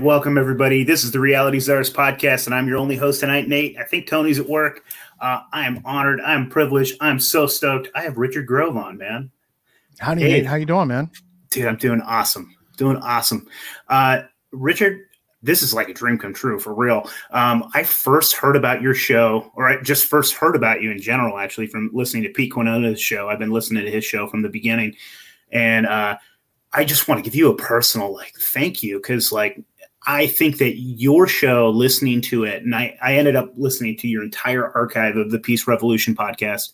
welcome everybody. This is the Reality Czars podcast, and I'm your only host tonight, Nate. I think Tony's at work. Uh, I am honored. I'm privileged. I'm so stoked. I have Richard Grove on, man. Howdy, hey. Nate. How you doing, man? Dude, I'm doing awesome. Doing awesome. Uh, Richard, this is like a dream come true for real. Um, I first heard about your show, or I just first heard about you in general, actually, from listening to Pete Quinones' show. I've been listening to his show from the beginning, and uh, I just want to give you a personal like thank you because like I think that your show, listening to it, and I, I ended up listening to your entire archive of the Peace Revolution podcast,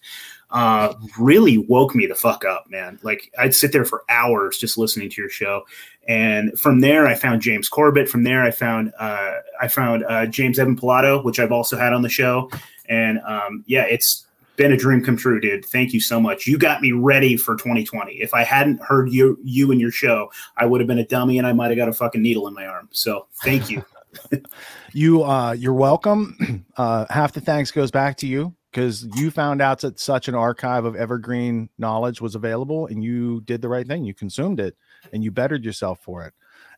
uh, really woke me the fuck up, man. Like I'd sit there for hours just listening to your show, and from there I found James Corbett. From there I found uh, I found uh, James Evan Pilato, which I've also had on the show, and um, yeah, it's been a dream come true, dude. Thank you so much. You got me ready for 2020. If I hadn't heard you you and your show, I would have been a dummy and I might have got a fucking needle in my arm. So thank you. you uh you're welcome. Uh half the thanks goes back to you because you found out that such an archive of evergreen knowledge was available and you did the right thing. You consumed it and you bettered yourself for it.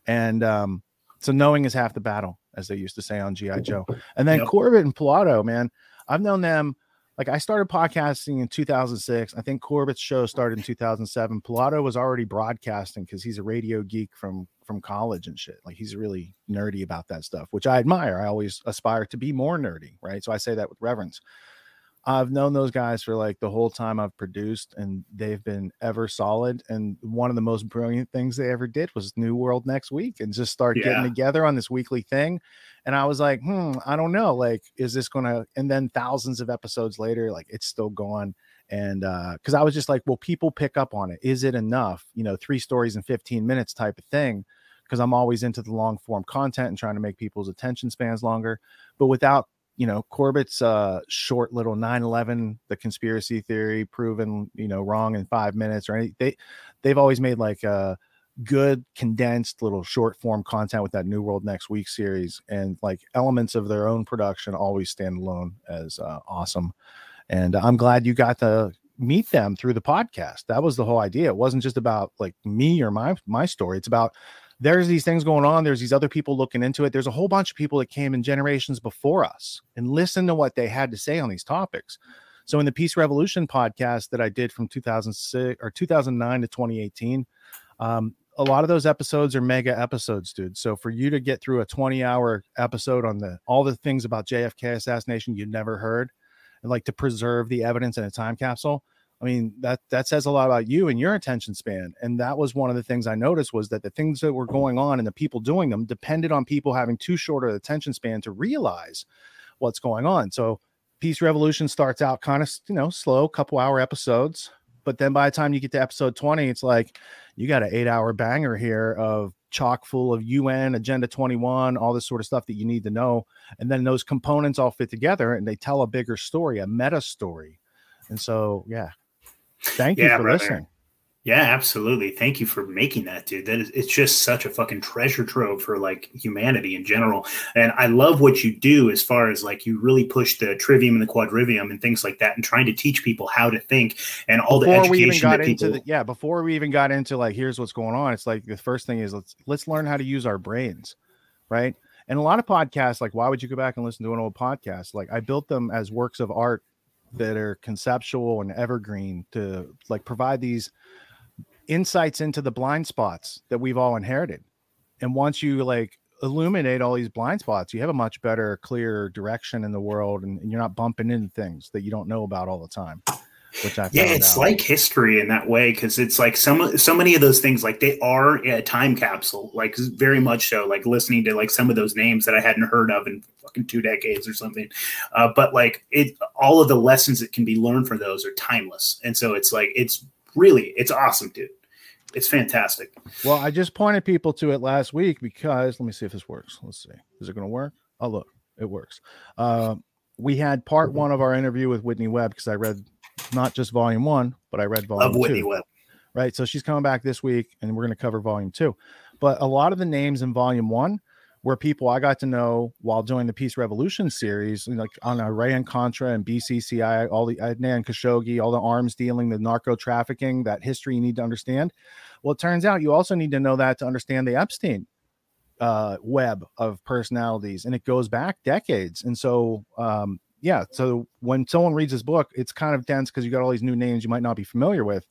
And um so knowing is half the battle, as they used to say on G.I. Joe. And then yep. Corbett and Pilato, man, I've known them like I started podcasting in 2006. I think Corbett's show started in 2007. Pilato was already broadcasting because he's a radio geek from from college and shit. Like he's really nerdy about that stuff, which I admire. I always aspire to be more nerdy, right? So I say that with reverence. I've known those guys for like the whole time I've produced, and they've been ever solid. And one of the most brilliant things they ever did was New World next week and just start yeah. getting together on this weekly thing. And I was like, hmm, I don't know. Like, is this going to, and then thousands of episodes later, like it's still going. And uh, because I was just like, well, people pick up on it. Is it enough? You know, three stories in 15 minutes type of thing. Because I'm always into the long form content and trying to make people's attention spans longer. But without you know corbett's uh short little 9-11 the conspiracy theory proven you know wrong in five minutes or anything they they've always made like a good condensed little short form content with that new world next week series and like elements of their own production always stand alone as uh, awesome and i'm glad you got to meet them through the podcast. That was the whole idea. It wasn't just about like me or my my story. It's about there's these things going on. There's these other people looking into it. There's a whole bunch of people that came in generations before us and listen to what they had to say on these topics. So in the Peace Revolution podcast that I did from 2006 or 2009 to 2018, um, a lot of those episodes are mega episodes, dude. So for you to get through a 20 hour episode on the all the things about JFK assassination you never heard, and like to preserve the evidence in a time capsule, I mean, that that says a lot about you and your attention span. And that was one of the things I noticed was that the things that were going on and the people doing them depended on people having too short of attention span to realize what's going on. So Peace Revolution starts out kind of, you know, slow, couple hour episodes. But then by the time you get to episode 20, it's like you got an eight hour banger here of chock full of UN, Agenda 21, all this sort of stuff that you need to know. And then those components all fit together and they tell a bigger story, a meta story. And so, yeah, Thank you for brother. listening. Yeah, absolutely. Thank you for making that, dude. That is, it's just such a fucking treasure trove for like humanity in general. And I love what you do as far as like you really push the trivium and the quadrivium and things like that, and trying to teach people how to think and all before the education we even got into people... the, yeah. Before we even got into like here's what's going on, it's like the first thing is let's let's learn how to use our brains, right? And a lot of podcasts, like why would you go back and listen to an old podcast? Like I built them as works of art that are conceptual and evergreen to like provide these insights into the blind spots that we've all inherited. And once you like illuminate all these blind spots, you have a much better, clear direction in the world, and, and you're not bumping into things that you don't know about all the time which I yeah, it's out. like history in that way because it's like some so many of those things like they are a time capsule, like very much so. Like listening to like some of those names that I hadn't heard of in fucking two decades or something, uh, but like it, all of the lessons that can be learned from those are timeless, and so it's like it's really it's awesome, dude. It's fantastic. Well, I just pointed people to it last week because let me see if this works. Let's see, is it going to work? Oh, look, it works. Uh, we had part one of our interview with Whitney Webb because I read not just volume one, but I read volume Whitney two. Webb. Right. So she's coming back this week and we're going to cover volume two. But a lot of the names in volume one were people I got to know while doing the Peace Revolution series, like on Iran Contra and BCCI, all the Adnan Khashoggi, all the arms dealing, the narco trafficking, that history you need to understand. Well, it turns out you also need to know that to understand the Epstein uh, web of personalities, and it goes back decades. And so, um, yeah, so when someone reads this book, it's kind of dense because you got all these new names you might not be familiar with.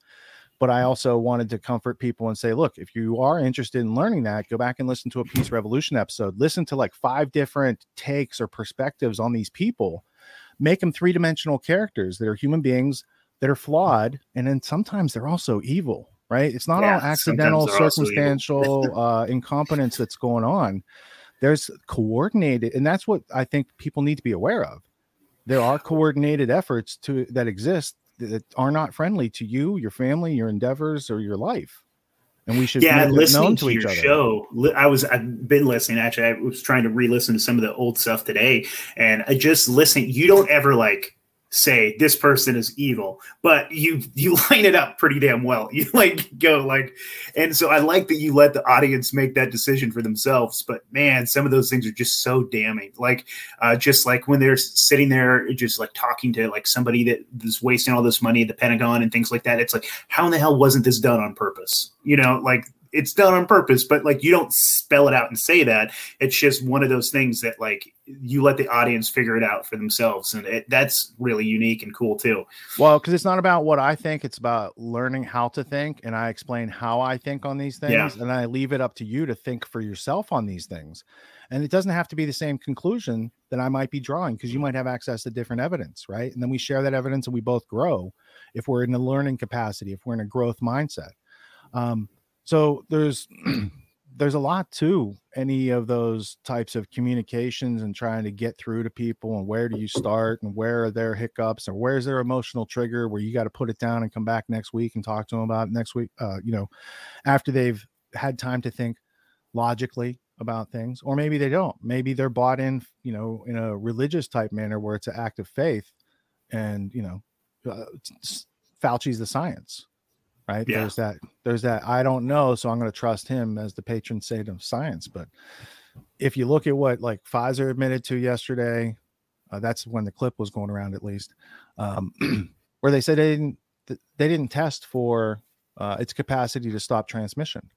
But I also wanted to comfort people and say, look, if you are interested in learning that, go back and listen to a Peace Revolution episode. Listen to like five different takes or perspectives on these people. Make them three dimensional characters that are human beings that are flawed. And then sometimes they're also evil, right? It's not yeah, all accidental, circumstantial uh, incompetence that's going on. There's coordinated, and that's what I think people need to be aware of. There are coordinated efforts to that exist that are not friendly to you, your family, your endeavors, or your life. And we should yeah, listening to, to your other. show. I was I've been listening. Actually, I was trying to re-listen to some of the old stuff today, and I just listening. You don't ever like say this person is evil but you you line it up pretty damn well. You like go like and so i like that you let the audience make that decision for themselves but man some of those things are just so damning. Like uh, just like when they're sitting there just like talking to like somebody that is wasting all this money at the pentagon and things like that it's like how in the hell wasn't this done on purpose? You know like it's done on purpose, but like you don't spell it out and say that. It's just one of those things that like you let the audience figure it out for themselves, and it, that's really unique and cool too. Well, because it's not about what I think; it's about learning how to think, and I explain how I think on these things, yeah. and I leave it up to you to think for yourself on these things. And it doesn't have to be the same conclusion that I might be drawing because you might have access to different evidence, right? And then we share that evidence and we both grow if we're in a learning capacity, if we're in a growth mindset. Um, so there's there's a lot to any of those types of communications and trying to get through to people and where do you start and where are their hiccups or where's their emotional trigger where you got to put it down and come back next week and talk to them about next week uh, you know after they've had time to think logically about things. Or maybe they don't. Maybe they're bought in you know in a religious type manner where it's an act of faith and you know uh, fauci's the science right? Yeah. There's that. There's that. I don't know, so I'm going to trust him as the patron saint of science. But if you look at what like Pfizer admitted to yesterday, uh, that's when the clip was going around at least, um, where they said they didn't they didn't test for uh, its capacity to stop transmission,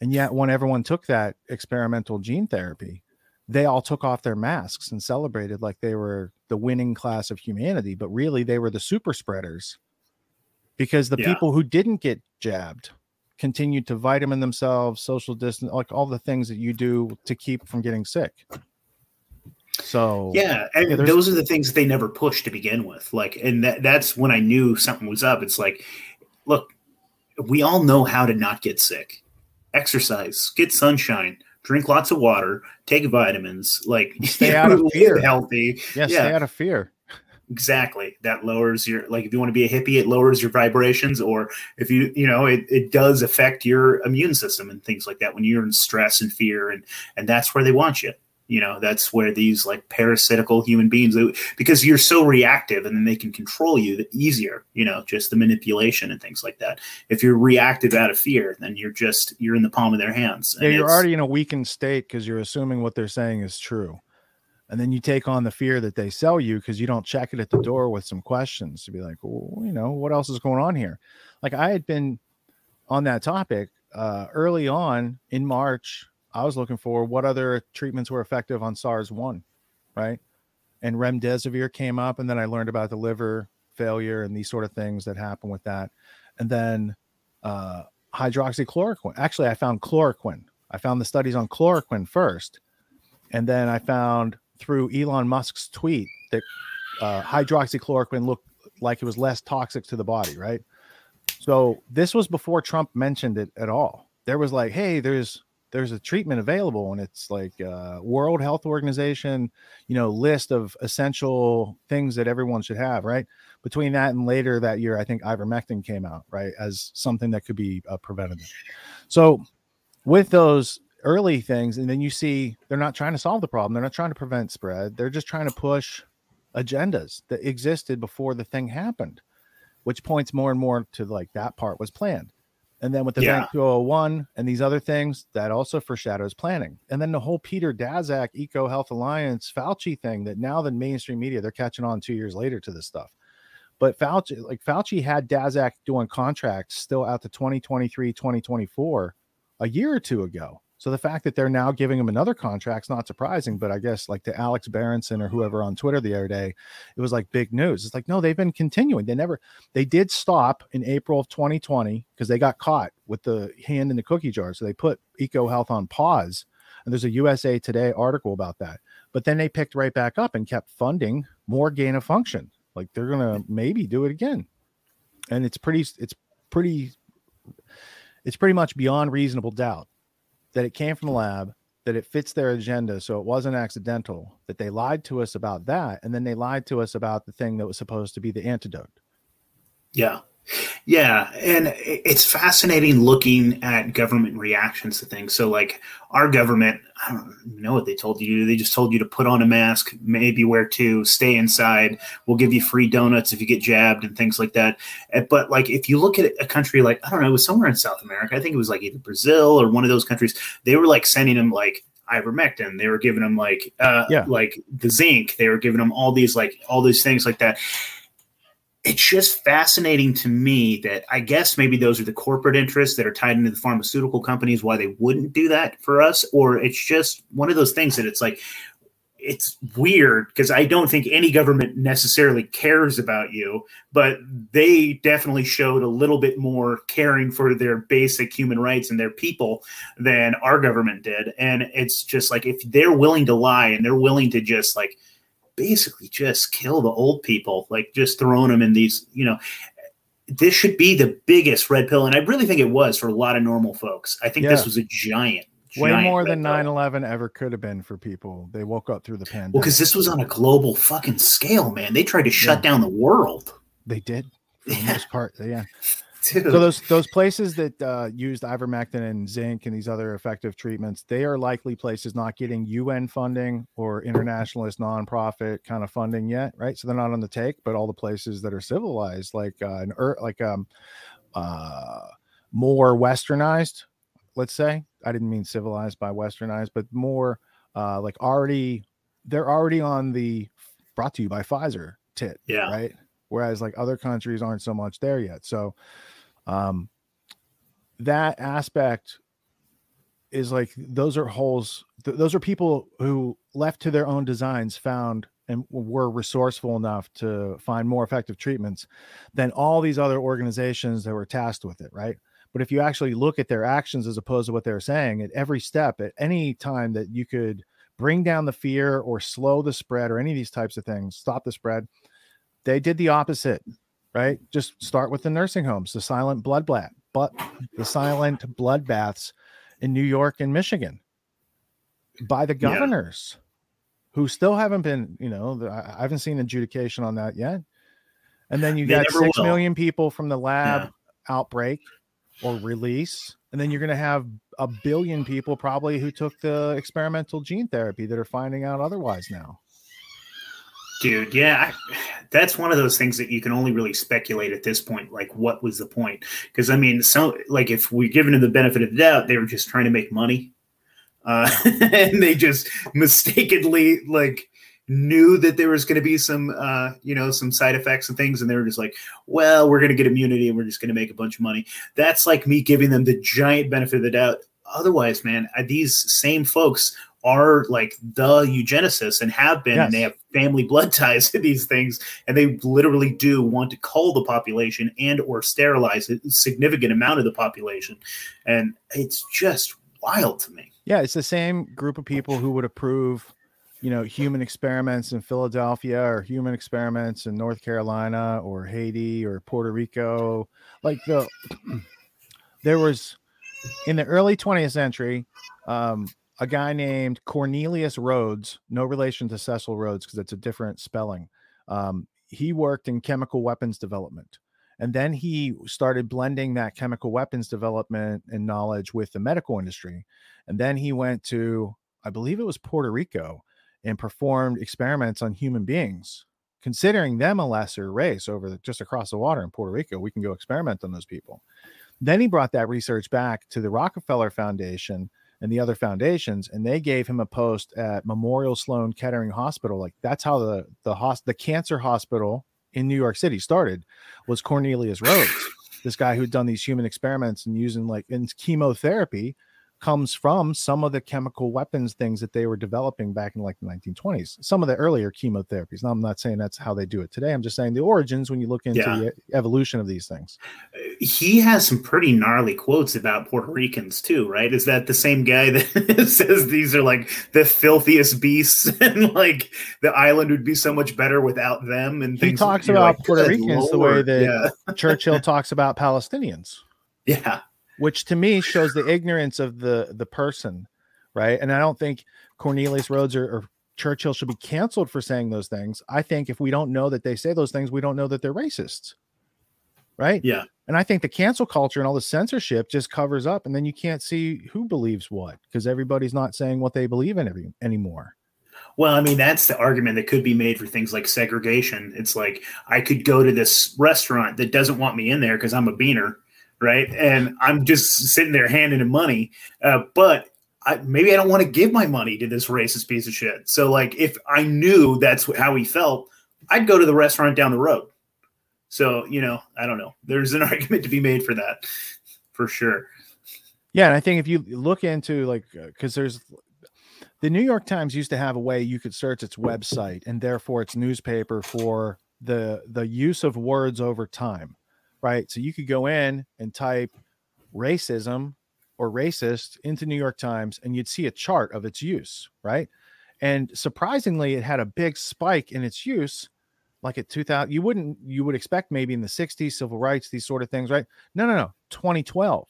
and yet when everyone took that experimental gene therapy, they all took off their masks and celebrated like they were the winning class of humanity, but really they were the super spreaders because the yeah. people who didn't get jabbed continued to vitamin themselves, social distance, like all the things that you do to keep from getting sick. So yeah, and yeah, those are the things that they never pushed to begin with. Like, and that, that's when I knew something was up. It's like, look, we all know how to not get sick. Exercise, get sunshine, drink lots of water, take vitamins, like stay out of fear, healthy. Yeah, yeah, stay out of fear. Exactly. That lowers your like if you want to be a hippie, it lowers your vibrations, or if you you know it, it does affect your immune system and things like that when you're in stress and fear and and that's where they want you. You know, that's where these like parasitical human beings because you're so reactive and then they can control you easier, you know, just the manipulation and things like that. If you're reactive out of fear, then you're just you're in the palm of their hands. Yeah, you're already in a weakened state because you're assuming what they're saying is true and then you take on the fear that they sell you because you don't check it at the door with some questions to be like well, you know what else is going on here? Like i had been on that topic uh, early on in march i was looking for what other treatments were effective on sars-1 right? And remdesivir came up and then i learned about the liver failure and these sort of things that happen with that. And then uh, hydroxychloroquine actually i found chloroquine. I found the studies on chloroquine first and then i found through Elon Musk's tweet that uh, hydroxychloroquine looked like it was less toxic to the body, right? So this was before Trump mentioned it at all. There was like, hey, there's there's a treatment available, and it's like uh, World Health Organization, you know, list of essential things that everyone should have, right? Between that and later that year, I think ivermectin came out, right, as something that could be uh, preventative. So with those early things and then you see they're not trying to solve the problem. They're not trying to prevent spread. They're just trying to push agendas that existed before the thing happened which points more and more to like that part was planned. And then with the yeah. 201 and these other things that also foreshadows planning. And then the whole peter daszak eco health alliance fauci thing that now the mainstream media they're catching on two years later to this stuff. But fauci like fauci had daszak doing contracts still out to 2023 2024 a year or two ago So the fact that they're now giving him another contract's not surprising, but I guess like to Alex Berenson or whoever on Twitter the other day, it was like big news. It's like, no, they've been continuing. They never, they did stop in April of 2020 because they got caught with the hand in the cookie jar. So they put EcoHealth on pause. And there's a USA Today article about that. But then they picked right back up and kept funding more gain of function. Like they're gonna maybe do it again. And it's pretty, it's pretty, it's pretty much beyond reasonable doubt that it came from the lab, that it fits their agenda, so it wasn't accidental, that they lied to us about that, and then they lied to us about the thing that was supposed to be the antidote. Yeah. Yeah, and it's fascinating looking at government reactions to things. So, like our government, I don't know what they told you. They just told you to put on a mask, maybe wear two, stay inside. We'll give you free donuts if you get jabbed and things like that. Eh, but like, if you look at a country like I don't know, it was somewhere in South America. I think it was like either Brazil or one of those countries. They were like sending them like ivermectin. They were giving them like uh, yeah. like the zinc. They were giving them all these like all these things like that it's just fascinating to me that I guess maybe those are the corporate interests that are tied into the pharmaceutical companies, why they wouldn't do that for us. Or it's just one of those things that it's like, it's weird because I don't think any government necessarily cares about you, but they definitely showed a little bit more caring for their basic human rights and their people than our government did. And it's just like if they're willing to lie and they're willing to just like, basically just kill the old people, like just throwing them in these, you know, this should be the biggest red pill. And I really think it was for a lot of normal folks. I think yeah. this was a giant, way more than 9 11 ever could have been for people. They woke up through the pandemic. Well, because this was on a global fucking scale, man. They tried to shut yeah. down the world. They did for the most part. Yeah. Dude. So those those places that uh, used ivermectin and zinc and these other effective treatments, they are likely places not getting UN funding or internationalist nonprofit kind of funding yet, right? So they're not on the take. But all the places that are civilized, like uh, an like um, uh, more westernized, let's say. I didn't mean civilized by westernized, but more uh, like already they're already on the brought to you by Pfizer tit, yeah, right. Whereas like other countries aren't so much there yet. So um, that aspect is like those are holes. Th- those are people who left to their own designs found and were resourceful enough to find more effective treatments than all these other organizations that were tasked with it, right? But if you actually look at their actions as opposed to what they're saying at every step, at any time that you could bring down the fear or slow the spread or any of these types of things, stop the spread, they did the opposite right? Just start with the nursing homes, the silent blood bath, but the silent bloodbaths in New York and Michigan by the governors yeah. who still haven't been, you know, I haven't seen adjudication on that yet. And then you got six will. million people from the lab yeah. outbreak or release. And then you're going to have a billion people probably who took the experimental gene therapy that are finding out otherwise now. Dude, yeah, that's one of those things that you can only really speculate at this point. Like, what was the point? Because I mean, so like if we're given them the benefit of the doubt, they were just trying to make money, uh, and they just mistakenly like knew that there was going to be some, uh, you know, some side effects and things, and they were just like, well, we're going to get immunity and we're just going to make a bunch of money. That's like me giving them the giant benefit of the doubt. Otherwise, man, these same folks are like the eugenicists and have been, yes. and they have family blood ties to these things, and they literally do want to cull the population and or sterilize a significant amount of the population, and it's just wild to me. Yeah, it's the same group of people who would approve, you know, human experiments in Philadelphia or human experiments in North Carolina or Haiti or Puerto Rico. Like the there was in the early 20th century. Um, a guy named Cornelius Rhodes, no relation to Cecil Rhodes because it's a different spelling. Um, he worked in chemical weapons development. And then he started blending that chemical weapons development and knowledge with the medical industry. And then he went to, I believe it was Puerto Rico, and performed experiments on human beings, considering them a lesser race over the, just across the water in Puerto Rico. We can go experiment on those people. Then he brought that research back to the Rockefeller Foundation and the other foundations, and they gave him a post at Memorial Sloan Kettering Hospital. Like that's how the the hos- the cancer hospital in New York City started was Cornelius Rhodes, this guy who'd done these human experiments and using like in chemotherapy comes from some of the chemical weapons things that they were developing back in like the 1920s. Some of the earlier chemotherapies. Now, I'm not saying that's how they do it today. I'm just saying the origins when you look into yeah. the evolution of these things. Uh, he has some pretty gnarly quotes about Puerto Ricans too, right? Is that the same guy that says these are like the filthiest beasts and like the island would be so much better without them? And he talks about like, Puerto Ricans Lord. the way that yeah. Churchill talks about Palestinians. Yeah which to me shows the ignorance of the the person, right? And I don't think Cornelius Rhodes or, or Churchill should be canceled for saying those things. I think if we don't know that they say those things, we don't know that they're racists. Right? Yeah. And I think the cancel culture and all the censorship just covers up, and then you can't see who believes what because everybody's not saying what they believe in every, anymore. Well, I mean, that's the argument that could be made for things like segregation. It's like I could go to this restaurant that doesn't want me in there because I'm a beaner, right? And I'm just sitting there handing him money, uh, but I, maybe I don't want to give my money to this racist piece of shit. So, like, if I knew that's how he felt, I'd go to the restaurant down the road. So, you know, I don't know. There's an argument to be made for that, for sure. Yeah, and I think if you look into like, because uh, there's the New York Times used to have a way you could search its website and therefore its newspaper for the the use of words over time right? So you could go in and type racism or racist into New York Times and you'd see a chart of its use, right? And surprisingly, it had a big spike in its use like at 2000 you wouldn't you would expect maybe in the 60s civil rights these sort of things right no no no 2012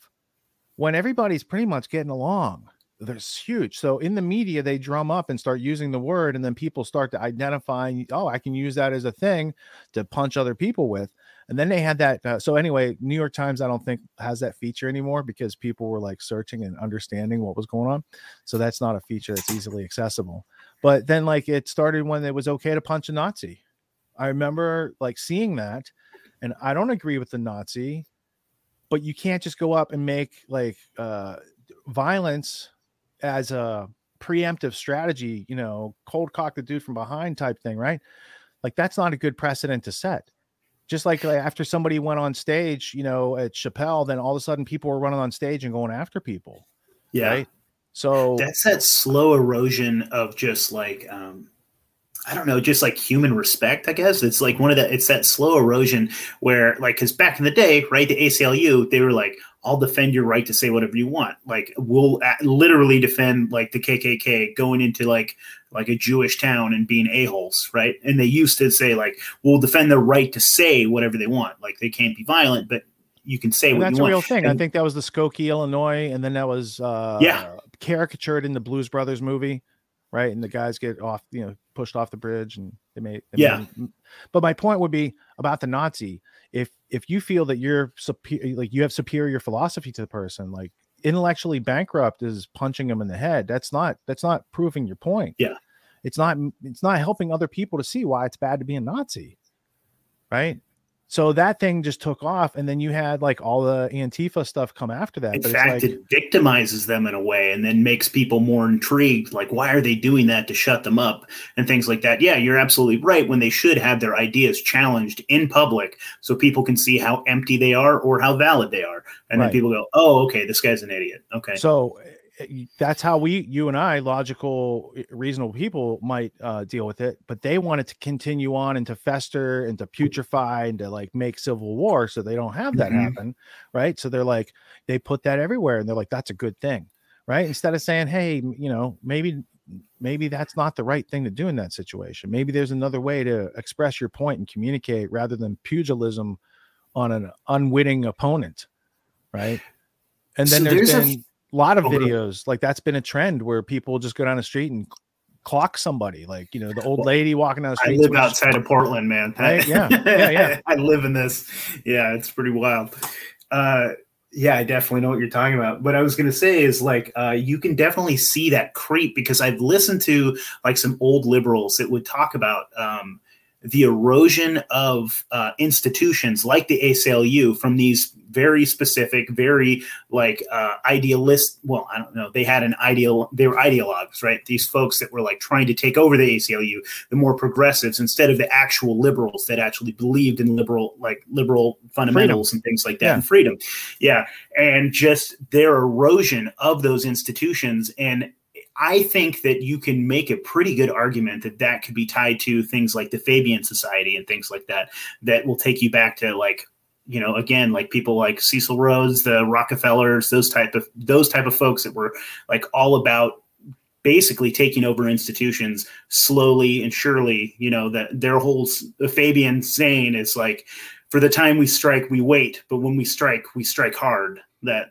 when everybody's pretty much getting along there's huge so in the media they drum up and start using the word and then people start to identify oh i can use that as a thing to punch other people with and then they had that. Uh, so anyway, New York Times, I don't think has that feature anymore because people were like searching and understanding what was going on. So that's not a feature that's easily accessible. But then like it started when it was okay to punch a Nazi. I remember like seeing that, and I don't agree with the Nazi, but you can't just go up and make like uh, violence as a preemptive strategy, you know, cold cock the dude from behind type thing, right? Like that's not a good precedent to set just like after somebody went on stage, you know, at Chappelle, then all of a sudden people were running on stage and going after people. Yeah. Right? So that's that slow erosion of just like um I don't know, just like human respect, I guess. It's like one of the it's that slow erosion where like cuz back in the day, right, the ACLU, they were like I'll defend your right to say whatever you want. Like we'll literally defend like the KKK going into like like a Jewish town and being a holes, right? And they used to say like we'll defend their right to say whatever they want. Like they can't be violent, but you can say and what that's a real thing. And, I think that was the Skokie, Illinois, and then that was uh, yeah caricatured in the Blues Brothers movie, right? And the guys get off, you know, pushed off the bridge, and they made they yeah. Made, but my point would be about the Nazi if if you feel that you're superior like you have superior philosophy to the person like intellectually bankrupt is punching them in the head. That's not that's not proving your point. Yeah. It's not it's not helping other people to see why it's bad to be a nazi right so that thing just took off, and then you had like all the Antifa stuff come after that. In but fact, like, it victimizes them in a way, and then makes people more intrigued. Like, why are they doing that to shut them up and things like that? Yeah, you're absolutely right. When they should have their ideas challenged in public, so people can see how empty they are or how valid they are, and right. then people go, "Oh, okay, this guy's an idiot." Okay, so that's how we you and i logical reasonable people might uh, deal with it but they want it to continue on and to fester and to putrefy and to like make civil war so they don't have that mm-hmm. happen right? So they're like they put that everywhere and they're like that's a good thing right? Instead of saying hey you know maybe maybe that's not the right thing to do in that situation. Maybe there's another way to express your point and communicate rather than pugilism on an unwitting opponent right? And then so there's, there's been a lot of videos like that's been a trend where people just go down the street and clock somebody like you know the old lady walking down the street i live outside of portland man. Right? yeah. Yeah yeah. I, live in this. Yeah it's pretty wild. Uh yeah i definitely know what you're talking about. What i was going to say is like uh you can definitely see that creep because i've listened to like some old liberals that would talk about um the erosion of uh, institutions like the ACLU from these very specific, very like uh, idealist. Well, I don't know. They had an ideal. They were ideologues, right? These folks that were like trying to take over the ACLU, the more progressives, instead of the actual liberals that actually believed in liberal, like liberal fundamentals freedom. and things like that, yeah. and freedom. Yeah, and just their erosion of those institutions and I think that you can make a pretty good argument that that could be tied to things like the Fabian Society and things like that, that will take you back to like, you know, again, like people like Cecil Rhodes, the Rockefellers, those type of those type of folks that were like all about basically taking over institutions slowly and surely. You know that their whole Fabian saying is like, for the time we strike, we wait, but when we strike, we strike hard. That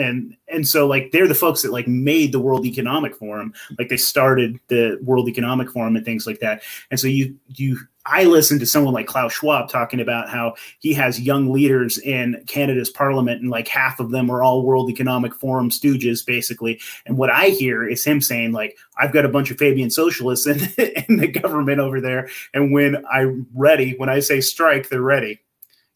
and and so like they're the folks that like made the world economic forum. Like they started the world economic forum and things like that. And so you you i listen to someone like klaus schwab talking about how he has young leaders in canada's parliament and like half of them are all world economic forum stooges basically. And what i hear is him saying like i've got a bunch of fabian socialists in, in the government over there and when i'm ready when i say strike they're ready.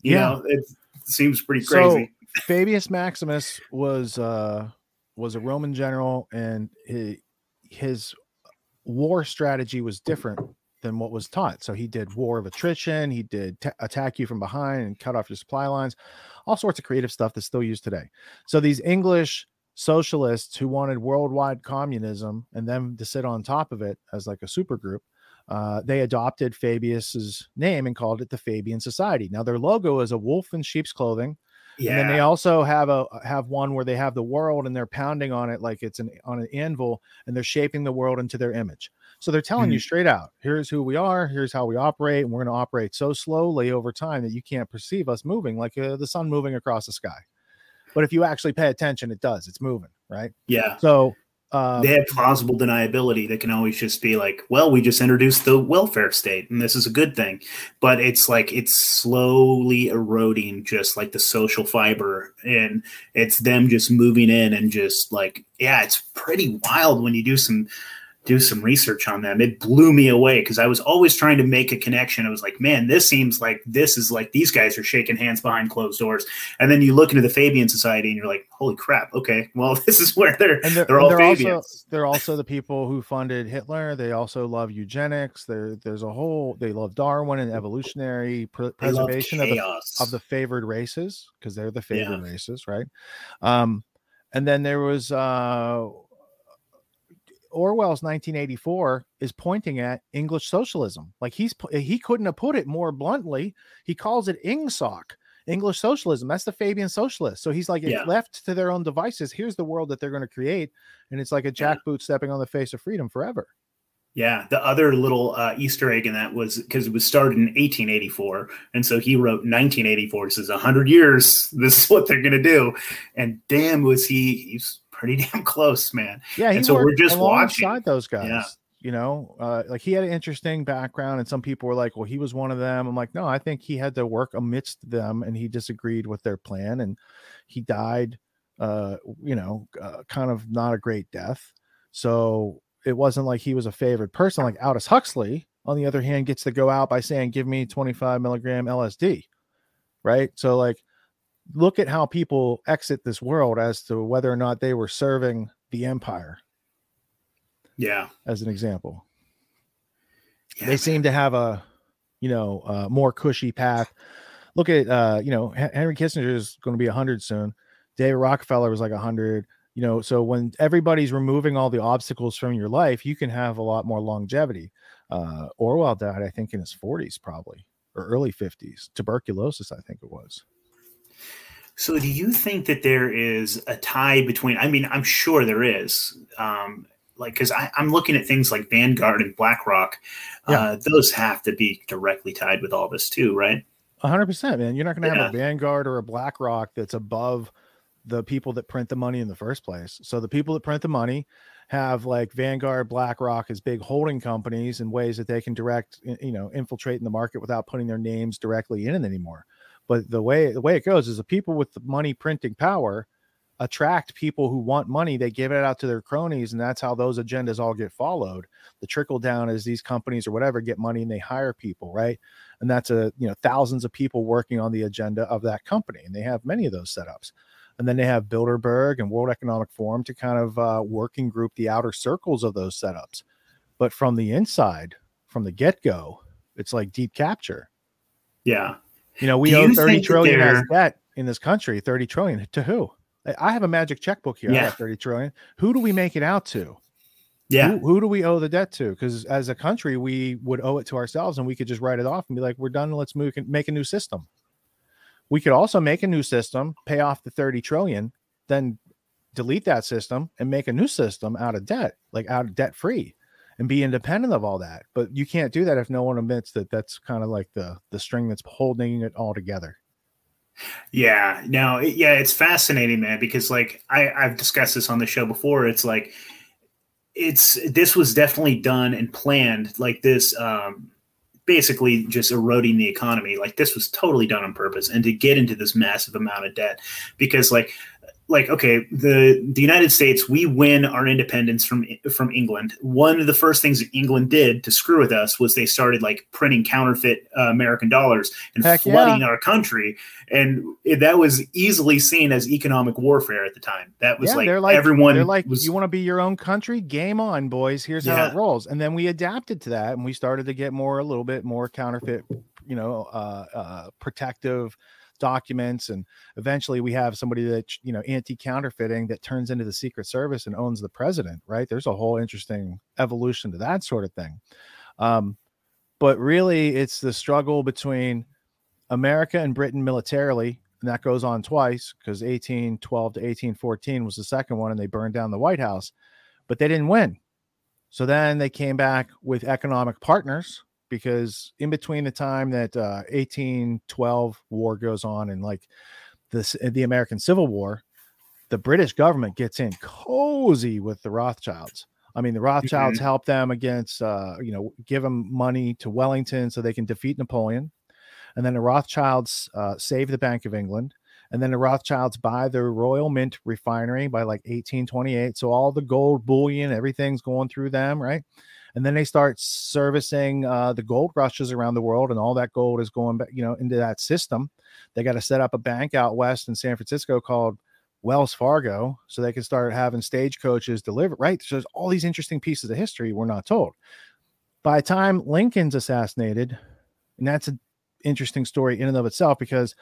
You yeah. know it seems pretty crazy. so- Fabius Maximus was uh, was a Roman general, and his, his war strategy was different than what was taught. So he did war of attrition. He did t- attack you from behind and cut off your supply lines. All sorts of creative stuff that's still used today. So these English socialists who wanted worldwide communism and then to sit on top of it as like a super group, uh, they adopted Fabius's name and called it the Fabian Society. Now their logo is a wolf in sheep's clothing yeah. And then they also have a have one where they have the world and they're pounding on it like it's an on an anvil and they're shaping the world into their image. So they're telling mm-hmm. you straight out, here's who we are, here's how we operate, and we're going to operate so slowly over time that you can't perceive us moving like uh, the sun moving across the sky. But if you actually pay attention, it does. It's moving, right? Yeah. So um, they have plausible deniability that can always just be like, well, we just introduced the welfare state and this is a good thing. But it's like it's slowly eroding just like the social fiber and it's them just moving in and just like, yeah, it's pretty wild when you do some do some research on them. It blew me away because I was always trying to make a connection. I was like, man, this seems like this is like these guys are shaking hands behind closed doors. And then you look into the Fabian Society and you're like, holy crap, okay, well, this is where they're they're, they're all they're Fabians. Also, they're also the people who funded Hitler. They also love eugenics. There, there's a whole they love Darwin and evolutionary pr- preservation of the, of the favored races because they're the favored yeah. races, right? Um, and then there was uh Orwell's 1984 is pointing at English socialism. Like he's he couldn't have put it more bluntly. He calls it ingsoc, English socialism. That's the Fabian socialist. So he's like, yeah. left to their own devices, here's the world that they're going to create, and it's like a jackboot stepping on the face of freedom forever. Yeah, the other little uh, Easter egg in that was because it was started in 1884, and so he wrote 1984. This Says 100 years, this is what they're going to do, and damn, was he he's pretty damn close, man. Yeah, and so we're just watching those guys. Yeah. You know, uh, like he had an interesting background, and some people were like, "Well, he was one of them." I'm like, no, I think he had to work amidst them, and he disagreed with their plan, and he died. Uh, you know, uh, kind of not a great death. So it wasn't like he was a favored person. Like Aldous Huxley, on the other hand, gets to go out by saying, "Give me 25 milligram LSD," right? So like look at how people exit this world as to whether or not they were serving the empire. Yeah. As an example. Yeah, they man. seem to have a, you know, uh, more cushy path. Look at, uh, you know, Henry Kissinger is going to be 100 soon. David Rockefeller was like 100. You know, so when everybody's removing all the obstacles from your life, you can have a lot more longevity. Uh, Orwell died, I think, in his 40s, probably, or early 50s. Tuberculosis, I think it was. So, do you think that there is a tie between? I mean, I'm sure there is. Um, like, because I'm looking at things like Vanguard and BlackRock. Yeah. Uh, those have to be directly tied with all this too, right? 100 percent, man. You're not going to have a Vanguard or a BlackRock that's above the people that print the money in the first place. So the people that print the money have like Vanguard, BlackRock as big holding companies in ways that they can direct, you know, infiltrate in the market without putting their names directly in it anymore. But the way the way it goes is the people with the money printing power attract people who want money. They give it out to their cronies, and that's how those agendas all get followed. The trickle down is these companies or whatever get money and they hire people, right? And that's a you know thousands of people working on the agenda of that company, and they have many of those setups. And then they have Bilderberg and World Economic Forum to kind of uh, working group the outer circles of those setups. But from the inside, from the get go, it's like deep capture. Yeah. You know, we Do owe 30 trillion as debt in this country, 30 trillion to who? I have a magic checkbook here. Yeah. 30 trillion. Who do we make it out to? Yeah. Who, who do we owe the debt to? Because as a country, we would owe it to ourselves and we could just write it off and be like, we're done. Let's move, make a new system. We could also make a new system, pay off the 30 trillion, then delete that system and make a new system out of debt, like out of debt free and be independent of all that. But you can't do that if no one admits that that's kind of like the the string that's holding it all together. Yeah, no, yeah, it's fascinating, man, because like I, I've discussed this on the show before. It's like it's this was definitely done and planned like this um basically just eroding the economy like this was totally done on purpose and to get into this massive amount of debt because like like okay the the united states we win our independence from from england. One of the first things that england did to screw with us was they started like printing counterfeit uh, american dollars and Heck flooding yeah. our country. And it, that was easily seen as economic warfare at the time. That was yeah, like, they're like everyone they're like was, you want to be your own country? Game on boys. Here's yeah. how it rolls. And then we adapted to that and we started to get more a little bit more counterfeit you know uh, uh protective documents and eventually we have somebody that you know anti-counterfeiting that turns into the secret service and owns the president right? There's a whole interesting evolution to that sort of thing. Um, but really it's the struggle between america and britain militarily and that goes on twice because 1812 to 1814 was the second one and they burned down the white house but they didn't win. So then they came back with economic partners because in between the time that uh, 1812 war goes on and like this uh, the American Civil War, the British government gets in cozy with the Rothschilds. I mean, the Rothschilds mm-hmm. help them against, uh, you know, give them money to Wellington so they can defeat Napoleon. And then the Rothschilds uh, save the Bank of England. And then the Rothschilds buy the Royal Mint refinery by like 1828. So all the gold bullion, everything's going through them, right? And then they start servicing uh, the gold rushes around the world, and all that gold is going back, you know, into that system. They got to set up a bank out west in San Francisco called Wells Fargo, so they can start having stagecoaches deliver. Right, so there's all these interesting pieces of history we're not told. By the time Lincoln's assassinated, and that's an interesting story in and of itself because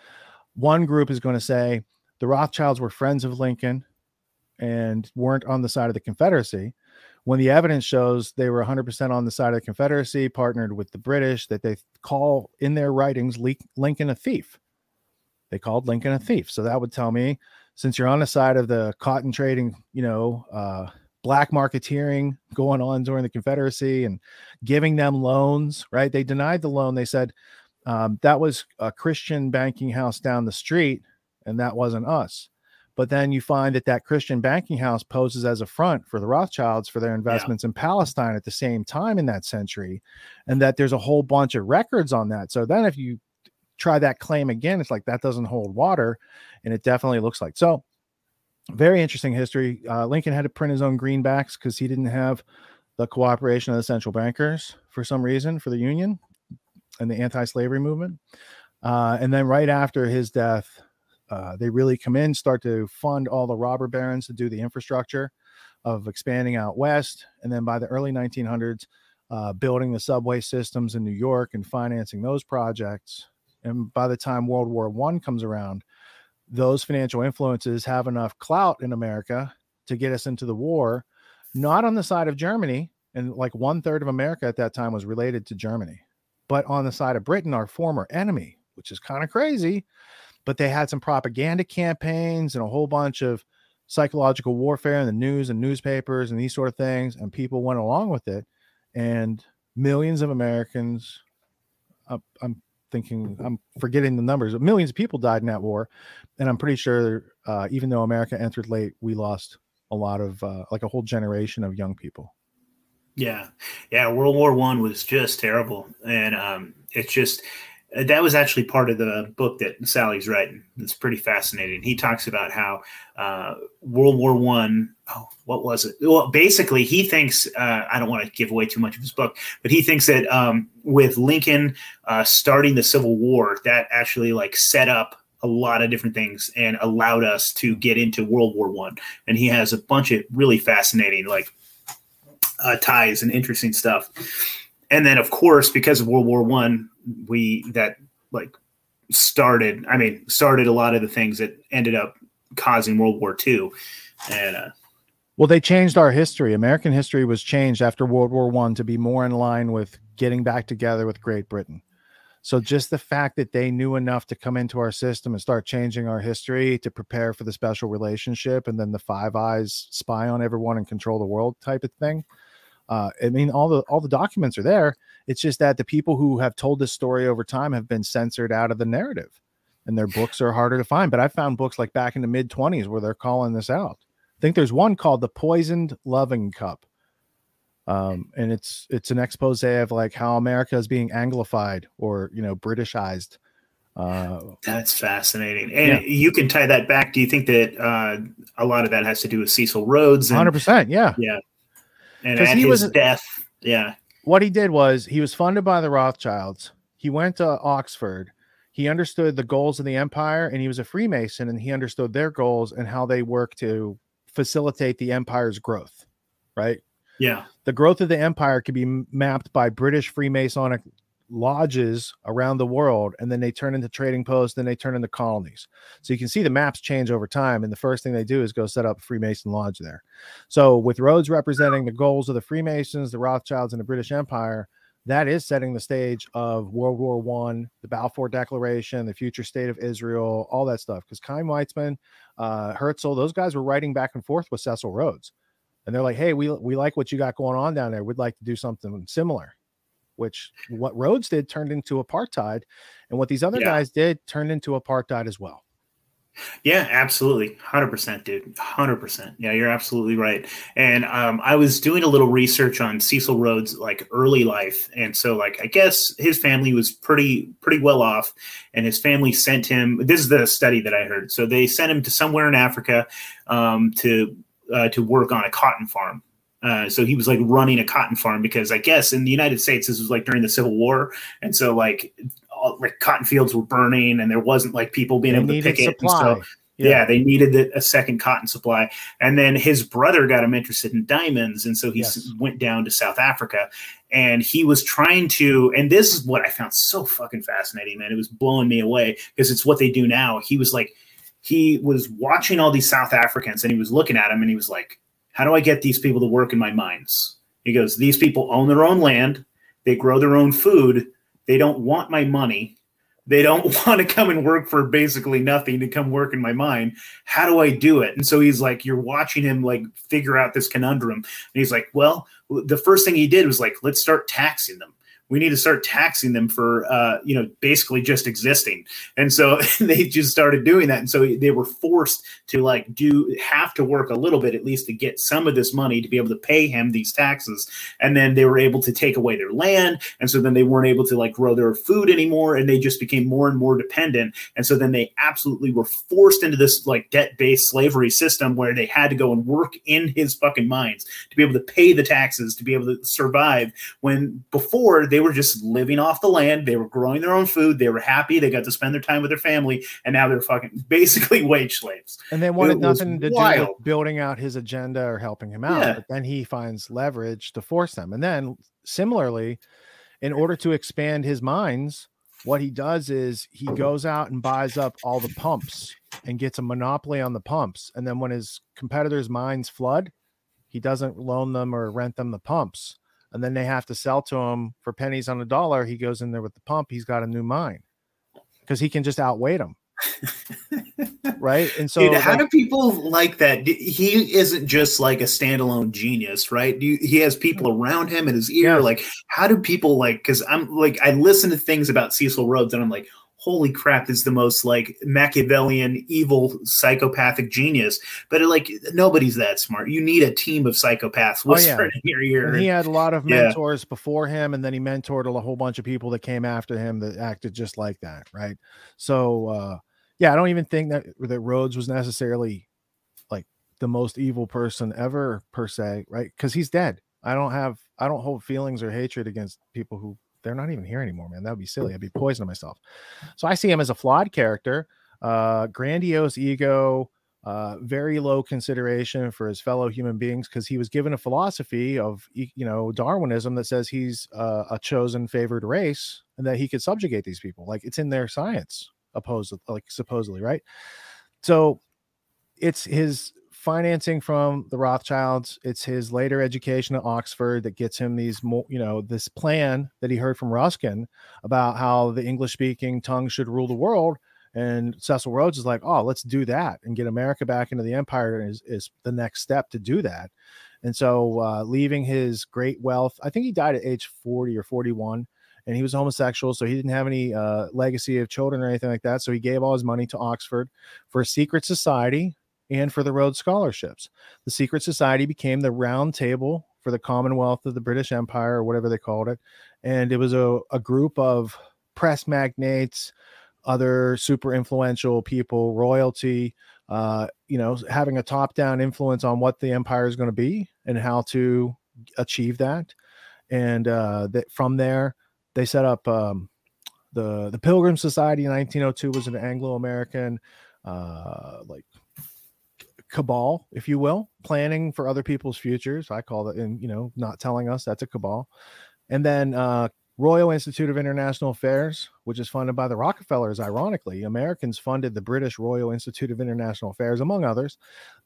one group is going to say the Rothschilds were friends of Lincoln and weren't on the side of the Confederacy when the evidence shows they were 100% on the side of the Confederacy, partnered with the British, that they call in their writings Lincoln a thief. They called Lincoln a thief. So that would tell me, since you're on the side of the cotton trading, you know, uh, black marketeering going on during the Confederacy and giving them loans, right? They denied the loan. They said um, that was a Christian banking house down the street, and that wasn't us. But then you find that that Christian banking house poses as a front for the Rothschilds for their investments yeah. in Palestine at the same time in that century, and that there's a whole bunch of records on that. So then if you try that claim again, it's like that doesn't hold water, and it definitely looks like so. Very interesting history. Uh, Lincoln had to print his own greenbacks because he didn't have the cooperation of the central bankers for some reason for the Union and the anti-slavery movement. Uh, and then right after his death, uh, they really come in, start to fund all the robber barons to do the infrastructure of expanding out west. And then by the early 1900s, uh, building the subway systems in New York and financing those projects. And by the time World War One comes around, those financial influences have enough clout in America to get us into the war, not on the side of Germany. And like one third of America at that time was related to Germany, but on the side of Britain, our former enemy, which is kind of crazy but they had some propaganda campaigns and a whole bunch of psychological warfare in the news and newspapers and these sort of things and people went along with it and millions of americans uh, i'm thinking i'm forgetting the numbers millions of people died in that war and i'm pretty sure uh, even though america entered late we lost a lot of uh, like a whole generation of young people. Yeah. Yeah world war one was just terrible and um, it's just that was actually part of the book that Sally's writing. It's pretty fascinating. He talks about how uh, World War One. Oh, what was it? Well, basically, he thinks. Uh, I don't want to give away too much of his book, but he thinks that um, with Lincoln uh, starting the Civil War, that actually like set up a lot of different things and allowed us to get into World War One. And he has a bunch of really fascinating like uh, ties and interesting stuff. And then, of course, because of World War One, we that like started. I mean, started a lot of the things that ended up causing World War Two. And uh, well, they changed our history. American history was changed after World War One to be more in line with getting back together with Great Britain. So just the fact that they knew enough to come into our system and start changing our history to prepare for the special relationship and then the Five Eyes spy on everyone and control the world type of thing. Uh, I mean, all the all the documents are there. It's just that the people who have told this story over time have been censored out of the narrative, and their books are harder to find. But I found books like back in the mid twenties where they're calling this out. I think there's one called "The Poisoned Loving Cup," um, and it's it's an expose of like how America is being Anglified or you know Britishized. Uh, That's fascinating, and yeah. you can tie that back. Do you think that uh, a lot of that has to do with Cecil Rhodes? Hundred percent, yeah, yeah. And at he his was, death, yeah. What he did was he was funded by the Rothschilds. He went to Oxford. He understood the goals of the empire, and he was a Freemason, and he understood their goals and how they work to facilitate the empire's growth. Right yeah. The growth of the empire could be mapped by British Freemasonic lodges around the world, and then they turn into trading posts, then they turn into colonies. So you can see the maps change over time. And the first thing they do is go set up a Freemason lodge there. So with Rhodes representing the goals of the Freemasons, the Rothschilds, and the British Empire, that is setting the stage of World War One, the Balfour Declaration, the future state of Israel, all that stuff. Because Chaim Weizmann, uh, Herzl, those guys were writing back and forth with Cecil Rhodes and they're like, "Hey, we we like what you got going on down there. We'd like to do something similar." Which what Rhodes did turned into apartheid, and what these other yeah. guys did turned into apartheid as well. Yeah, absolutely. 100%, dude. 100%. Yeah, you're absolutely right. And um, I was doing a little research on Cecil Rhodes' like early life. And so like I guess his family was pretty pretty well off and his family sent him this is the study that I heard. So they sent him to somewhere in Africa um, to uh, to work on a cotton farm. Uh, so he was like running a cotton farm because I guess in the United States this was like during the Civil War, and so like all, like cotton fields were burning, and there wasn't like people being they able to pick supply. it. And so yeah. yeah, they needed the, a second cotton supply. And then his brother got him interested in diamonds, and so he yes. went down to South Africa, and he was trying to. And this is what I found so fucking fascinating, man. It was blowing me away because it's what they do now. He was like he was watching all these South Africans and he was looking at them and he was like, How do I get these people to work in my mines? He goes, These people own their own land, they grow their own food, they don't want my money. They don't want to come and work for basically nothing to come work in my mine. How do I do it? And so he's like, you're watching him like figure out this conundrum. And he's like, well, the first thing he did was like, let's start taxing them we need to start taxing them for uh, you know basically just existing. And so they just started doing that. And so they were forced to like do have to work a little bit at least to get some of this money to be able to pay him these taxes. And then they were able to take away their land. And so then they weren't able to like grow their food anymore. And they just became more and more dependent. And so then they absolutely were forced into this like debt-based slavery system where they had to go and work in his fucking mines to be able to pay the taxes to be able to survive when before they were just living off the land. They were growing their own food. They were happy. They got to spend their time with their family, and now they're fucking basically wage slaves. And they wanted it nothing to wild. do with building out his agenda or helping him out. Yeah. But then he finds leverage to force them. And then similarly, in order to expand his mines, what he does is he goes out and buys up all the pumps and gets a monopoly on the pumps. And then when his competitors' mines flood, he doesn't loan them or rent them the pumps and then they have to sell to him for pennies on a dollar. He goes in there with the pump. He's got a new mine because he can just outweigh them. right. And so, Dude, how like, do people like that? He isn't just like a standalone genius, right? he has people around him in his ear. Yeah. Like, how do people like? Because I'm like, I listen to things about Cecil Rhodes and I'm like, holy crap, is the most like Machiavellian, evil, psychopathic genius. But like nobody's that smart. You need a team of psychopaths oh, yeah. your he had a lot of mentors yeah. before him, and then he mentored a whole bunch of people that came after him that acted just like that, right? So uh yeah, I don't even think that that Rhodes was necessarily like the most evil person ever per se, right? Because he's dead. I don't have I don't hold feelings or hatred against people who they're not even here anymore, man. That would be silly. I'd be poisoning myself. So I see him as a flawed character, uh, grandiose ego, uh, very low consideration for his fellow human beings because he was given a philosophy of you know Darwinism that says he's uh, a chosen favored race and that he could subjugate these people. Like it's in their science, opposed like supposedly, right? So it's his financing from the Rothschilds. It's his later education at Oxford that gets him these more, you know, this plan that he heard from Ruskin about how the English speaking tongue should rule the world. And Cecil Rhodes is like, oh, let's do that and get America back into the empire is, is the next step to do that. And so, uh, leaving his great wealth, I think he died at age 40 or 41 and he was homosexual, so he didn't have any uh, legacy of children or anything like that. So he gave all his money to Oxford for a secret society and for the Rhodes Scholarships. The secret society became the round table for the Commonwealth of the British Empire, or whatever they called it. And it was a, a group of press magnates, other super influential people, royalty, uh, you know, having a top down influence on what the empire is going to be and how to achieve that. And uh, that from there, they set up um, the the Pilgrim Society in 1902 was an Anglo American uh, like cabal, if you will, planning for other people's futures. I call it, and you know, not telling us that's a cabal. And then uh, Royal Institute of International Affairs, which is funded by the Rockefellers, ironically. Americans funded the British Royal Institute of International Affairs, among others.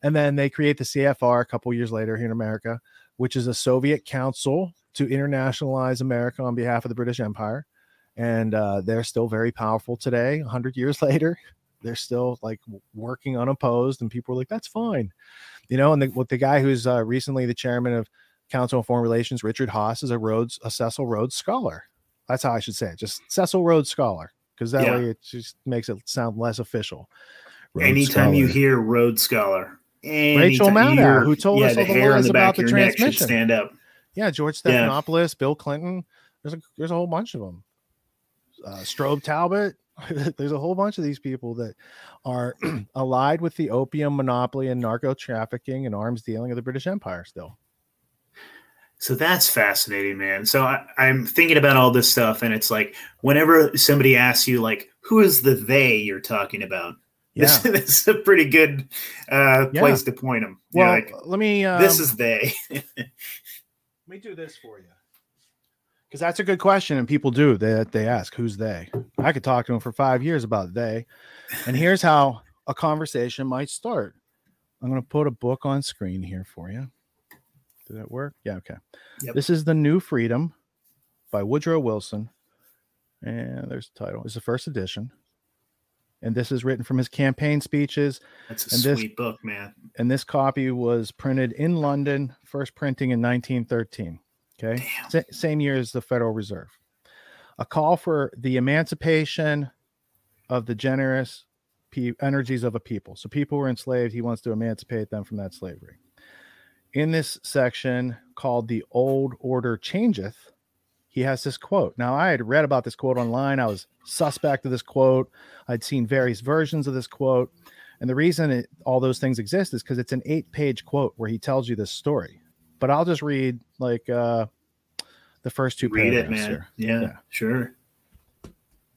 And then they create the CFR a couple years later here in America, which is a Soviet council to internationalize America on behalf of the British Empire. And uh, they're still very powerful today, 100 years later they're still like working unopposed, and people are like, "That's fine," you know. And the, with the guy who's uh, recently the chairman of Council on Foreign Relations, Richard Haass, is a Rhodes, a Cecil Rhodes scholar. That's how I should say it, just Cecil Rhodes scholar, because that yeah. way it just makes it sound less official. Rhodes anytime scholar. you hear Rhodes scholar, Rachel Maddow, who told yeah, us all the, the lies about the transmission, stand up. Yeah, George Stephanopoulos, yeah. Bill Clinton. There's a there's a whole bunch of them. Uh, Strobe Talbott, there's a whole bunch of these people that are allied with the opium monopoly and narco trafficking and arms dealing of the British Empire still. So that's fascinating, man. So I, am thinking about all this stuff, and it's like whenever somebody asks you, like, who is the they you're talking about? Yeah. This, this is a pretty good uh, yeah. place to point them. Well, like, let me. Um, this is they. let me do this for you. Because that's a good question, and people do they they ask who's they. I could talk to them for five years about they, and here's how a conversation might start. I'm going to put a book on screen here for you. Did that work? Yeah. Okay. Yep. This is the New Freedom by Woodrow Wilson, and there's the title. It's the first edition, and this is written from his campaign speeches. That's a and sweet this, book, man. And this copy was printed in London, first printing in 1913. Okay. S- same year as the Federal Reserve. A call for the emancipation of the generous pe- energies of a people. So people were enslaved. He wants to emancipate them from that slavery. In this section called The Old Order Changeth, he has this quote. Now, I had read about this quote online. I was suspect of this quote. I'd seen various versions of this quote. And the reason it, all those things exist is because it's an eight page quote where he tells you this story but I'll just read like uh the first two read it, man. Here. Yeah, yeah, sure.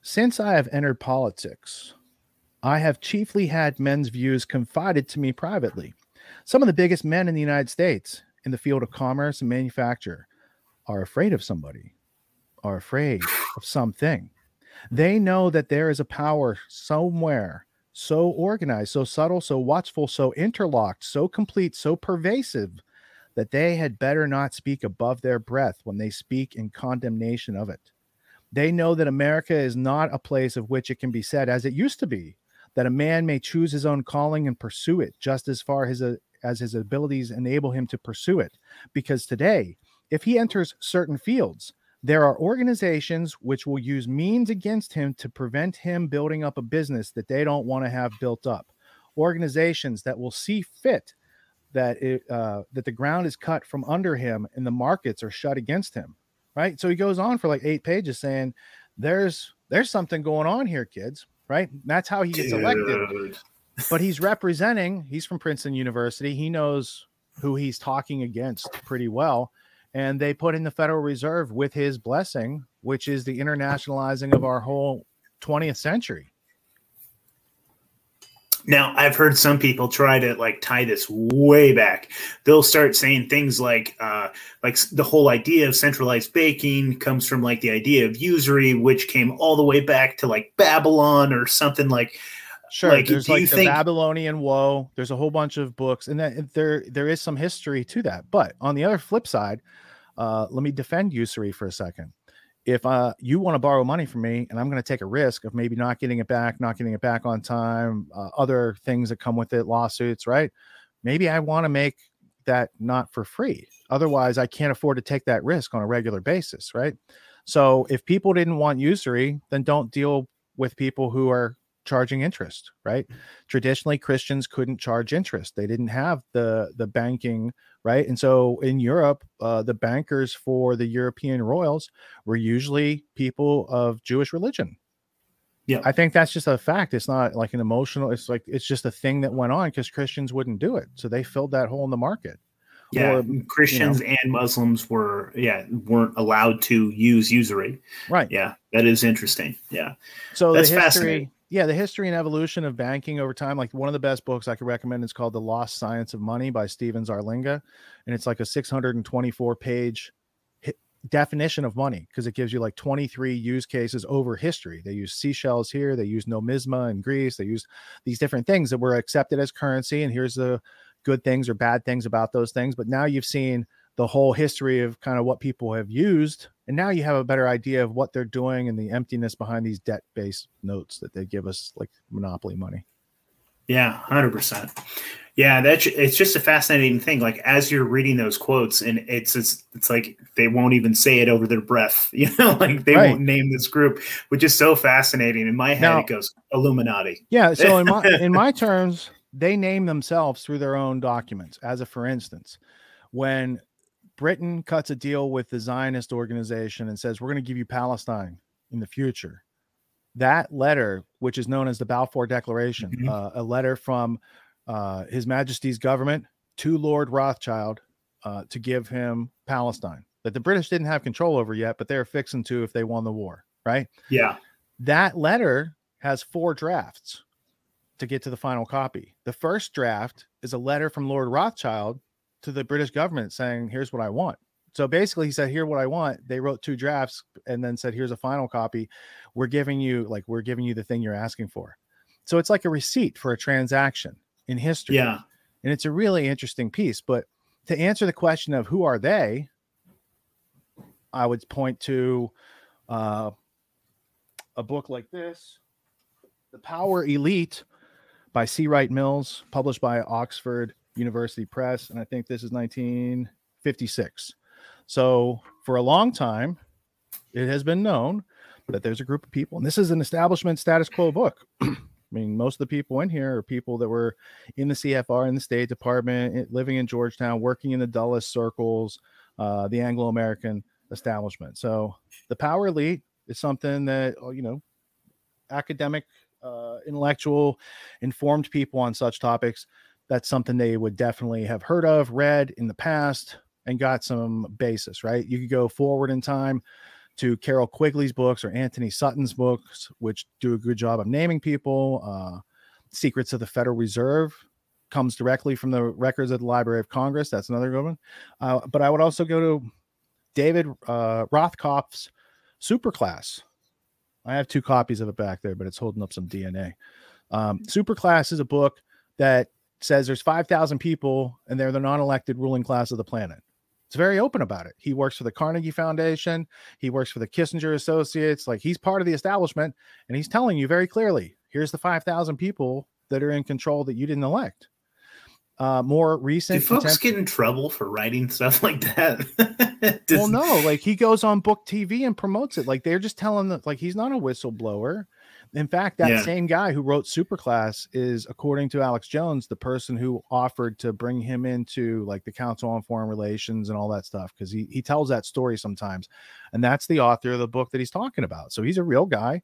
Since I have entered politics, I have chiefly had men's views confided to me privately. Some of the biggest men in the United States in the field of commerce and manufacture are afraid of somebody, are afraid of something. They know that there is a power somewhere so organized, so subtle, so watchful, so interlocked, so complete, so pervasive that they had better not speak above their breath when they speak in condemnation of it. They know that America is not a place of which it can be said, as it used to be, that a man may choose his own calling and pursue it just as far as, as his abilities enable him to pursue it. Because today, if he enters certain fields, There are organizations which will use means against him to prevent him building up a business that they don't want to have built up. Organizations that will see fit that it, uh, that the ground is cut from under him and the markets are shut against him. Right. So he goes on for like eight pages saying, "There's there's something going on here, kids." Right. And that's how he gets Dude. elected. But he's representing. He's from Princeton University. He knows who he's talking against pretty well and they put in the Federal Reserve with his blessing, which is the internationalizing of our whole 20th century. Now, I've heard some people try to like tie this way back. They'll start saying things like, uh, like the whole idea of centralized baking comes from like the idea of usury, which came all the way back to like Babylon or something like. Sure, like, there's like the think- Babylonian woe. There's a whole bunch of books, and that there there is some history to that. But on the other flip side, uh, let me defend usury for a second. If uh, you want to borrow money from me, and I'm going to take a risk of maybe not getting it back, not getting it back on time, uh, other things that come with it, lawsuits, right? Maybe I want to make that not for free. Otherwise, I can't afford to take that risk on a regular basis, right? So if people didn't want usury, then don't deal with people who are charging interest, right? Traditionally, Christians couldn't charge interest; they didn't have the the banking, right? And so in Europe, uh, the bankers for the European royals were usually people of Jewish religion. Yeah, I think that's just a fact. It's not like an emotional. It's like it's just a thing that went on because Christians wouldn't do it, so they filled that hole in the market. Yeah, or, Christians you know, and Muslims were yeah weren't allowed to use usury. Right. Yeah, that is interesting. Yeah. So that's history, fascinating yeah, the history and evolution of banking over time. Like one of the best books I could recommend is called The Lost Science of Money by Stephen Zarlenga. And it's like a 624 page definition of money because it gives you like 23 use cases over history. They use seashells here, they use nomisma in Greece, they use these different things that were accepted as currency. And here's the good things or bad things about those things. But now you've seen the whole history of kind of what people have used and now you have a better idea of what they're doing and the emptiness behind these debt-based notes that they give us like monopoly money. Yeah 100% yeah that's it's just a fascinating thing like as you're reading those quotes and it's it's, it's like they won't even say it over their breath you know like they right. won't name this group which is so fascinating. In my head now, it goes illuminati. Yeah so in my in my terms they name themselves through their own documents. As a for instance when Britain cuts a deal with the Zionist organization and says, We're going to give you Palestine in the future. That letter, which is known as the Balfour Declaration, mm-hmm. uh, a letter from uh, His Majesty's government to Lord Rothschild uh, to give him Palestine that the British didn't have control over yet, but they're fixing to if they won the war, right? Yeah. That letter has four drafts to get to the final copy. The first draft is a letter from Lord Rothschild to the British government saying, "Here's what I want." So basically, he said, "Here what I want." They wrote two drafts and then said, "Here's a final copy. We're giving you like we're giving you the thing you're asking for." So it's like a receipt for a transaction in history. Yeah, and it's a really interesting piece. But to answer the question of who are they, I would point to uh, a book like this, "The Power Elite." by C. Wright Mills, published by Oxford University Press, and I think this is 1956. So for a long time, it has been known that there's a group of people, and this is an establishment status quo book. I mean, most of the people in here are people that were in the CFR, in the State Department, living in Georgetown, working in the Dulles circles, uh, the Anglo American establishment. So the power elite is something that, uh, you know, academic, uh, intellectual, informed people on such topics that's something they would definitely have heard of, read in the past, and got some basis, right? You could go forward in time to Carroll Quigley's books or Anthony Sutton's books, which do a good job of naming people. Uh, Secrets of the Federal Reserve comes directly from the records of the Library of Congress. That's another good one. Uh, but I would also go to David uh, Rothkopf's Superclass. I have two copies of it back there, but it's holding up some DNA. Um, Superclass is a book that says there's 5,000 people and they're the non-elected ruling class of the planet. It's very open about it. He works for the Carnegie Foundation. He works for the Kissinger Associates. Like he's part of the establishment, and he's telling you very clearly: here's the 5,000 people that are in control that you didn't elect. uh, more recent. Do folks get in trouble for writing stuff like that? well, no, like he goes on book TV and promotes it. Like they're just telling that, like he's not a whistleblower. In fact, that yeah. same guy who wrote Superclass is, according to Alex Jones, the person who offered to bring him into like the Council on Foreign Relations and all that stuff because he he tells that story sometimes, and that's the author of the book that he's talking about. So he's a real guy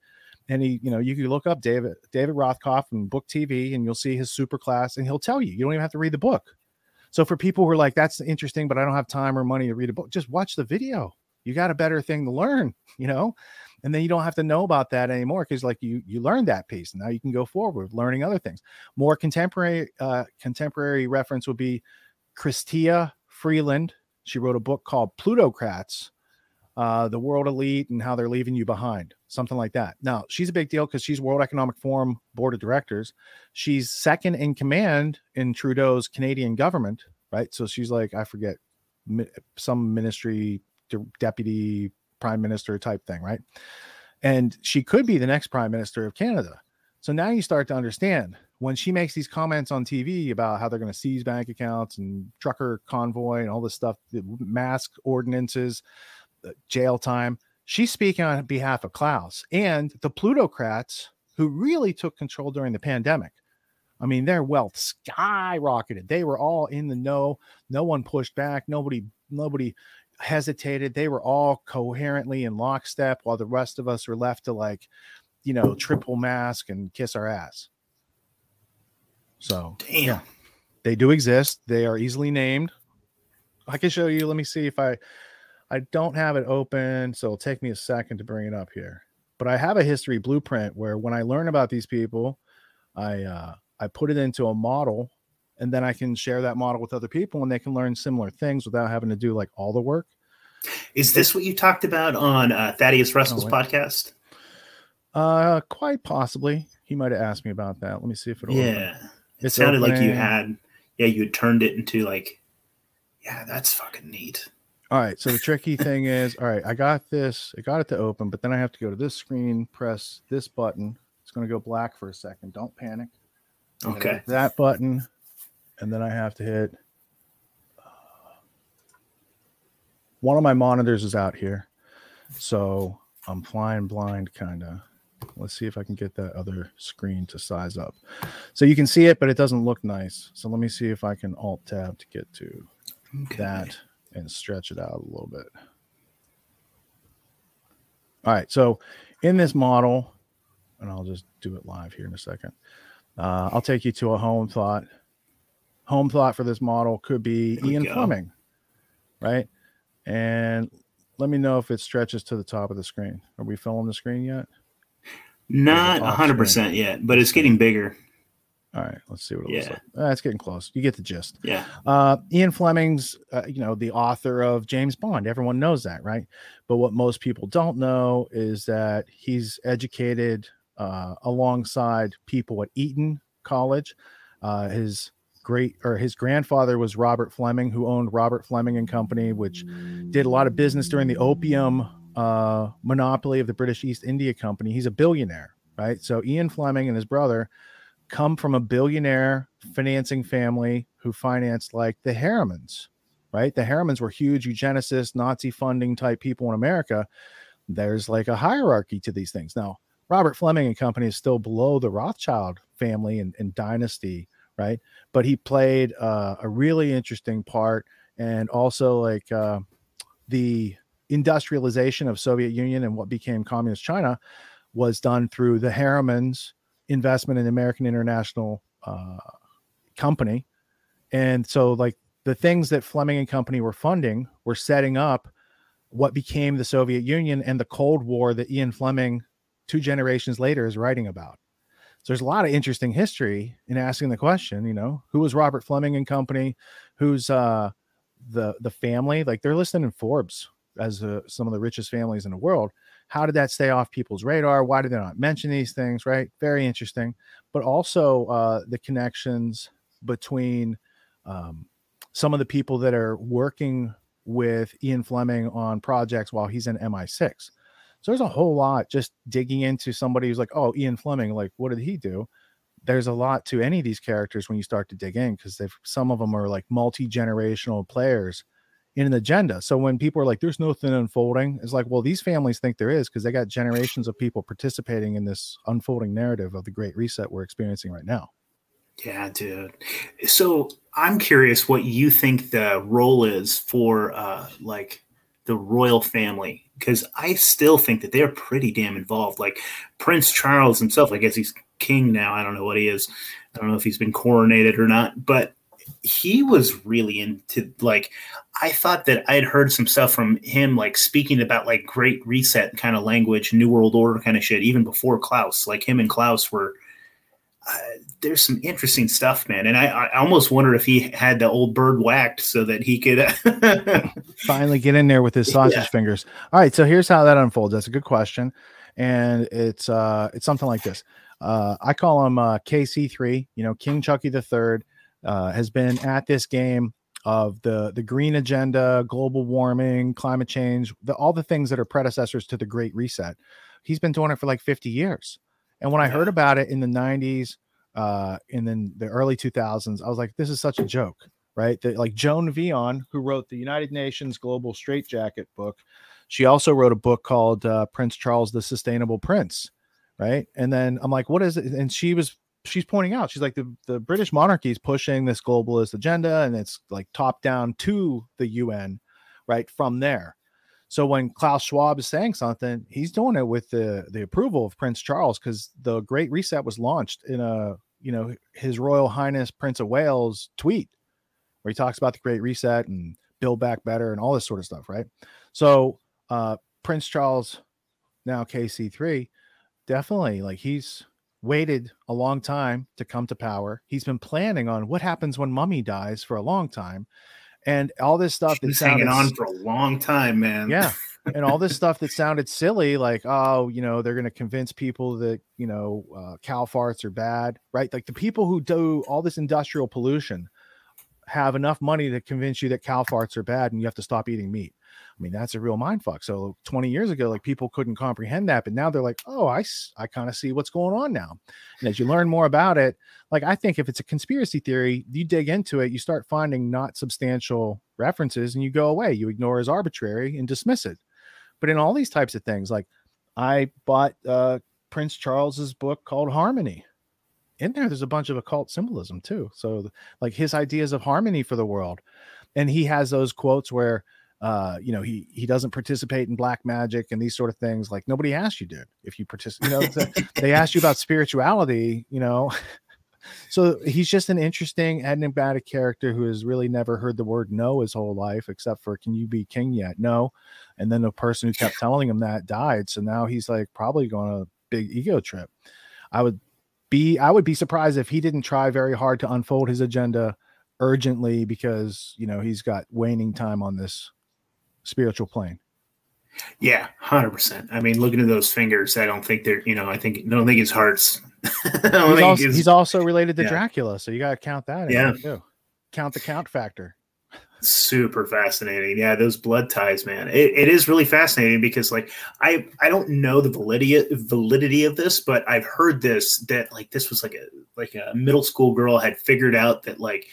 and he, you know, you can look up David David Rothkopf and Book TV, and you'll see his super class, and he'll tell you. You don't even have to read the book. So for people who are like, "That's interesting, but I don't have time or money to read a book," just watch the video. You got a better thing to learn, you know, and then you don't have to know about that anymore because, like, you you learned that piece, and now you can go forward learning other things. More contemporary uh, contemporary reference would be Chrystia Freeland. She wrote a book called Plutocrats uh, the world elite and how they're leaving you behind, something like that. Now, she's a big deal because she's World Economic Forum board of directors. She's second in command in Trudeau's Canadian government, right? So she's like, I forget, some ministry deputy prime minister type thing, right? And she could be the next prime minister of Canada. So now you start to understand when she makes these comments on TV about how they're going to seize bank accounts and trucker convoy and all this stuff, mask ordinances, uh, jail time. She's speaking on behalf of Klaus and the plutocrats who really took control during the pandemic. I mean, their wealth skyrocketed. They were all in the know. No one pushed back. Nobody, nobody hesitated. They were all coherently in lockstep, while the rest of us were left to like, you know, triple mask and kiss our ass. So, damn, yeah, they do exist. They are easily named. I can show you. Let me see if I I don't have it open, so it'll take me a second to bring it up here. But I have a history blueprint where when I learn about these people, I uh, I put it into a model, and then I can share that model with other people, and they can learn similar things without having to do like all the work. Is this what you talked about on uh, Thaddeus oh, Russell's oh, podcast? Uh, quite possibly. He might have asked me about that. Let me see if it'll. Yeah, it it's sounded opening. like you had. Yeah, you had turned it into like. Yeah, that's fucking neat. All right. So the tricky thing is, all right, I got this, I got it to open, but then I have to go to this screen, press this button. It's going to go black for a second. Don't panic. Okay. That button, and then I have to hit. Uh, one of my monitors is out here, so I'm flying blind, kind of. Let's see if I can get that other screen to size up. So you can see it, but it doesn't look nice. So let me see if I can Alt Tab to get to okay. that and stretch it out a little bit. All right, so in this model, and I'll just do it live here in a second. Uh, I'll take you to a home thought. Home thought for this model could be Ian go. Fleming, right? And let me know if it stretches to the top of the screen. Are we filling the screen yet? Not 100% yet, but it's getting bigger. All right, let's see what it yeah. looks like. Uh, it's getting close. You get the gist. Yeah. Uh, Ian Fleming's, uh, you know, the author of James Bond. Everyone knows that, right? But what most people don't know is that he's educated uh, alongside people at Eton College. Uh, his great or his grandfather was Robert Fleming, who owned Robert Fleming and Company, which did a lot of business during the opium uh, monopoly of the British East India Company. He's a billionaire, right? So Ian Fleming and his brother come from a billionaire financing family who financed like the Harrimans, right? The Harrimans were huge eugenicists, Nazi funding type people in America. There's like a hierarchy to these things. Now, Robert Fleming and company is still below the Rothschild family and, and dynasty, right? But he played uh, a really interesting part, and also like uh, the industrialization of Soviet Union and what became communist China was done through the Harrimans investment in American International uh, Company, and so like the things that Fleming and Company were funding were setting up what became the Soviet Union and the Cold War that Ian Fleming, two generations later, is writing about. So there's a lot of interesting history in asking the question. You know, who was Robert Fleming and Company? Who's uh, the the family? Like they're listed in Forbes as uh, some of the richest families in the world. How did that stay off people's radar? Why did they not mention these things? Right, very interesting. But also uh, the connections between um, some of the people that are working with Ian Fleming on projects while he's in MI6. So there's a whole lot just digging into somebody who's like, oh, Ian Fleming, like, what did he do? there's a lot to any of these characters when you start to dig in because some of them are like multi-generational players in an agenda. So when people are like, there's nothing unfolding, it's like, well, these families think there is because they got generations of people participating in this unfolding narrative of the Great Reset we're experiencing right now. Yeah, dude. So I'm curious what you think the role is for uh like the royal family because I still think that they're pretty damn involved. Like Prince Charles himself, I guess he's king now. I don't know what he is. I don't know if he's been coronated or not, but he was really into like I thought that I had heard some stuff from him like speaking about like great reset kind of language, new world order kind of shit even before Klaus. Like him and Klaus were uh, there's some interesting stuff, man. And I, I almost wonder if he had the old bird whacked so that he could finally get in there with his sausage yeah. fingers. All right, so here's how that unfolds. That's a good question, and it's uh it's something like this. Uh, I call him uh, KC3. You know, King Chucky the Third uh, has been at this game of the the green agenda, global warming, climate change, the, all the things that are predecessors to the Great Reset. He's been doing it for like 50 years. And when I heard about it in the 90s, uh, and then the early 2000s, I was like, this is such a joke, right? That like Joan Veon, who wrote the United Nations Global Straitjacket book, she also wrote a book called uh, Prince Charles the Sustainable Prince, right? And then I'm like, what is it? And she was she's pointing out, she's like the the British monarchy is pushing this globalist agenda, and it's like top down to the UN, right from there. So when Klaus Schwab is saying something, he's doing it with the the approval of Prince Charles because the Great Reset was launched in a you know His Royal Highness Prince of Wales tweet where he talks about the Great Reset and build back better and all this sort of stuff, right? So uh Prince Charles, now KC3, definitely like he's waited a long time to come to power. He's been planning on what happens when mummy dies for a long time and all this stuff that's hanging on for a long time, man. Yeah. and all this stuff that sounded silly, like, oh, you know, they're going to convince people that, you know, uh, cow farts are bad, right? Like the people who do all this industrial pollution have enough money to convince you that cow farts are bad and you have to stop eating meat. I mean, that's a real mind fuck. So 20 years ago, like people couldn't comprehend that, but now they're like, oh, I, I kind of see what's going on now. And as you learn more about it, like I think if it's a conspiracy theory, you dig into it, you start finding not substantial references and you go away. You ignore as arbitrary and dismiss it. But in all these types of things, like I bought uh, Prince Charles's book called Harmony. In there, there's a bunch of occult symbolism too. So, like his ideas of harmony for the world. And he has those quotes where uh, you know, he he doesn't participate in black magic and these sort of things. Like nobody asked you did. If you participate, you know, they asked you about spirituality. You know, so he's just an interesting enigmatic character who has really never heard the word no his whole life, except for "Can you be king yet?" No, and then the person who kept telling him that died. So now he's like probably going on a big ego trip. I would be I would be surprised if he didn't try very hard to unfold his agenda urgently because you know he's got waning time on this spiritual plane. Yeah, hundred percent. I mean, looking at those fingers, I don't think they're. You know, I think I don't think his heart's. he's, also, his, he's, also, related to yeah. Dracula, so you got to count that. yeah, too. count the count factor. Super fascinating. Yeah, those blood ties, man. It, it is really fascinating because, like, I I don't know the validity validity of this, but I've heard this that like this was like a like a middle school girl had figured out that like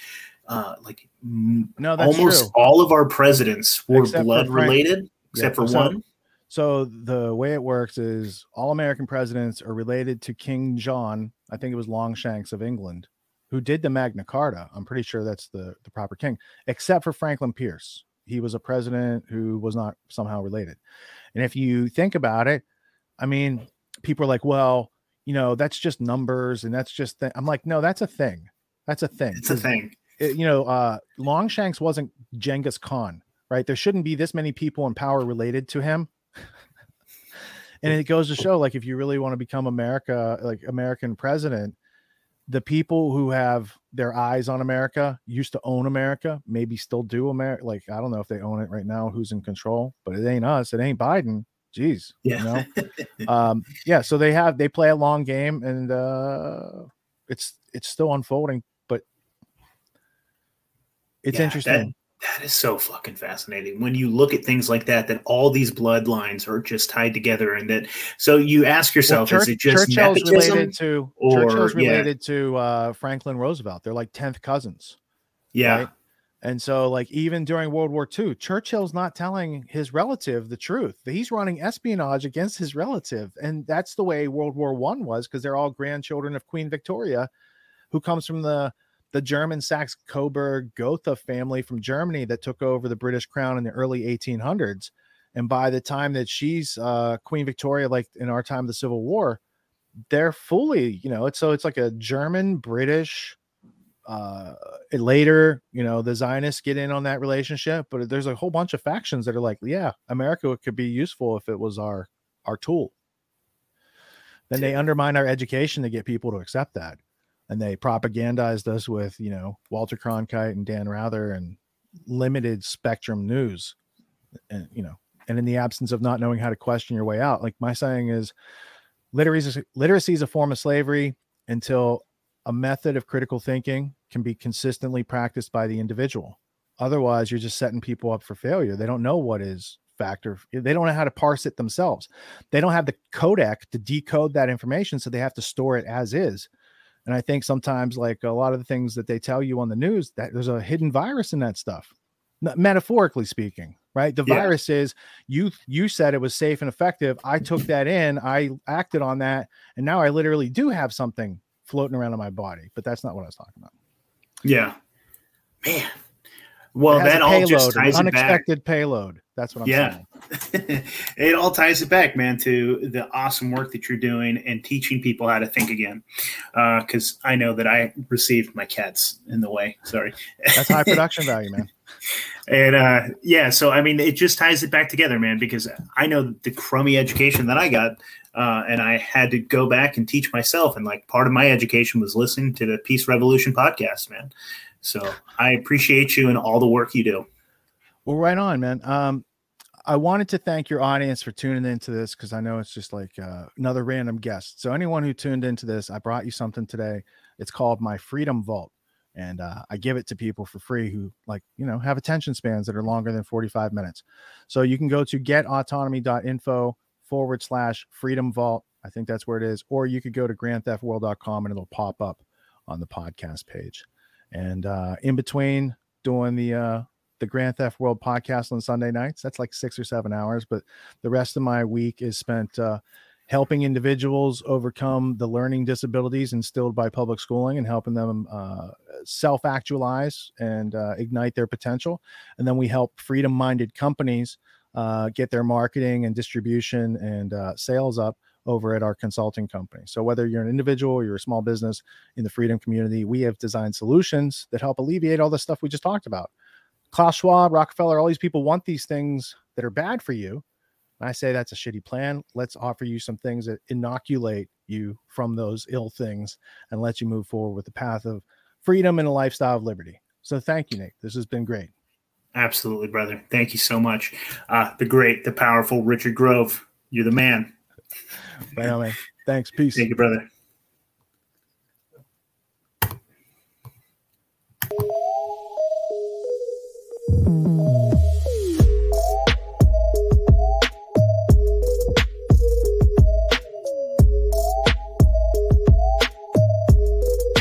uh, like no, almost true. all of our presidents were except blood related, except yeah, for so, one. So the way it works is all American presidents are related to King John. I think it was Longshanks of England, who did the Magna Carta. I'm pretty sure that's the the proper king, except for Franklin Pierce. He was a president who was not somehow related. And if you think about it, I mean, people are like, well, you know, that's just numbers and that's just. Th-. I'm like, no, that's a thing. That's a thing. It's a thing you know, uh, Longshanks wasn't Genghis Khan, right? There shouldn't be this many people in power related to him. and it goes to show, like, if you really want to become America, like American president, the people who have their eyes on America used to own America, maybe still do America. Like, I don't know if they own it right now, who's in control, but it ain't us. It ain't Biden. Jeez. Yeah. You know? um, yeah. So they have, they play a long game and, uh, it's, it's still unfolding it's yeah, interesting. That is so fucking fascinating. When you look at things like that, that all these bloodlines are just tied together, and that so you ask yourself, well, Church, is it just Churchill's related to or, Churchill's related yeah. to uh, Franklin Roosevelt? They're like tenth cousins. Yeah. Right? And so, like, even during World War II, Churchill's not telling his relative the truth. He's running espionage against his relative. And that's the way World War One was, because they're all grandchildren of Queen Victoria, who comes from the the German Saxe Coburg Gotha family from Germany that took over the British crown in the early 1800s. And by the time that she's uh, Queen Victoria, like in our time of the Civil War, they're fully, you know, it's so it's like a German British. Uh, later, you know, the Zionists get in on that relationship, but there's a whole bunch of factions that are like, yeah, America could be useful if it was our our tool. Then they undermine our education to get people to accept that and they propagandized us with you know Walter Cronkite and Dan Rather and limited spectrum news, and you know, and in the absence of not knowing how to question your way out, like my saying is, literacy literacy is a form of slavery until a method of critical thinking can be consistently practiced by the individual. Otherwise, you're just setting people up for failure. They don't know what is factor. They don't know how to parse it themselves. They don't have the codec to decode that information, so they have to store it as is. And I think sometimes, like a lot of the things that they tell you on the news, that there's a hidden virus in that stuff, metaphorically speaking, right? The yeah. virus is you. You said it was safe and effective. I mm-hmm. took that in. I acted on that, and now I literally do have something floating around in my body. But that's not what I was talking about. Yeah, man. Well, that all just ties unexpected payload. That's what I'm saying. yeah. saying. it all ties it back, man, to the awesome work that you're doing and teaching people how to think again. Because uh, I know that I received my cats in the way. Sorry. That's high production value, man. and uh, yeah, so I mean, it just ties it back together, man. Because I know the crummy education that I got, uh, and I had to go back and teach myself. And like part of my education was listening to the Peace Revolution podcast, man. So I appreciate you and all the work you do. Well, right on, man. Um, I wanted to thank your audience for tuning into this because I know it's just like uh, another random guest. So anyone who tuned into this, I brought you something today. It's called my Freedom Vault, and uh, I give it to people for free who like you know have attention spans that are longer than 45 minutes. So you can go to getautonomy.info forward slash Freedom Vault. I think that's where it is, or you could go to grandtheftworld.com and it'll pop up on the podcast page. And uh, in between doing the uh, the Grand Theft World podcast on Sunday nights. That's like six or seven hours, but the rest of my week is spent uh, helping individuals overcome the learning disabilities instilled by public schooling and helping them uh, self actualize and uh, ignite their potential. And then we help freedom minded companies uh, get their marketing and distribution and uh, sales up over at our consulting company. So whether you're an individual or you're a small business in the freedom community, we have designed solutions that help alleviate all the stuff we just talked about. Klaus Schwab, Rockefeller, all these people want these things that are bad for you. And I say that's a shitty plan. Let's offer you some things that inoculate you from those ill things and let you move forward with the path of freedom and a lifestyle of liberty. So thank you, Nick. This has been great. Absolutely, brother. Thank you so much. Uh, the great, the powerful Richard Grove. You're the man. Right on, man. Thanks. Peace. Thank you, brother.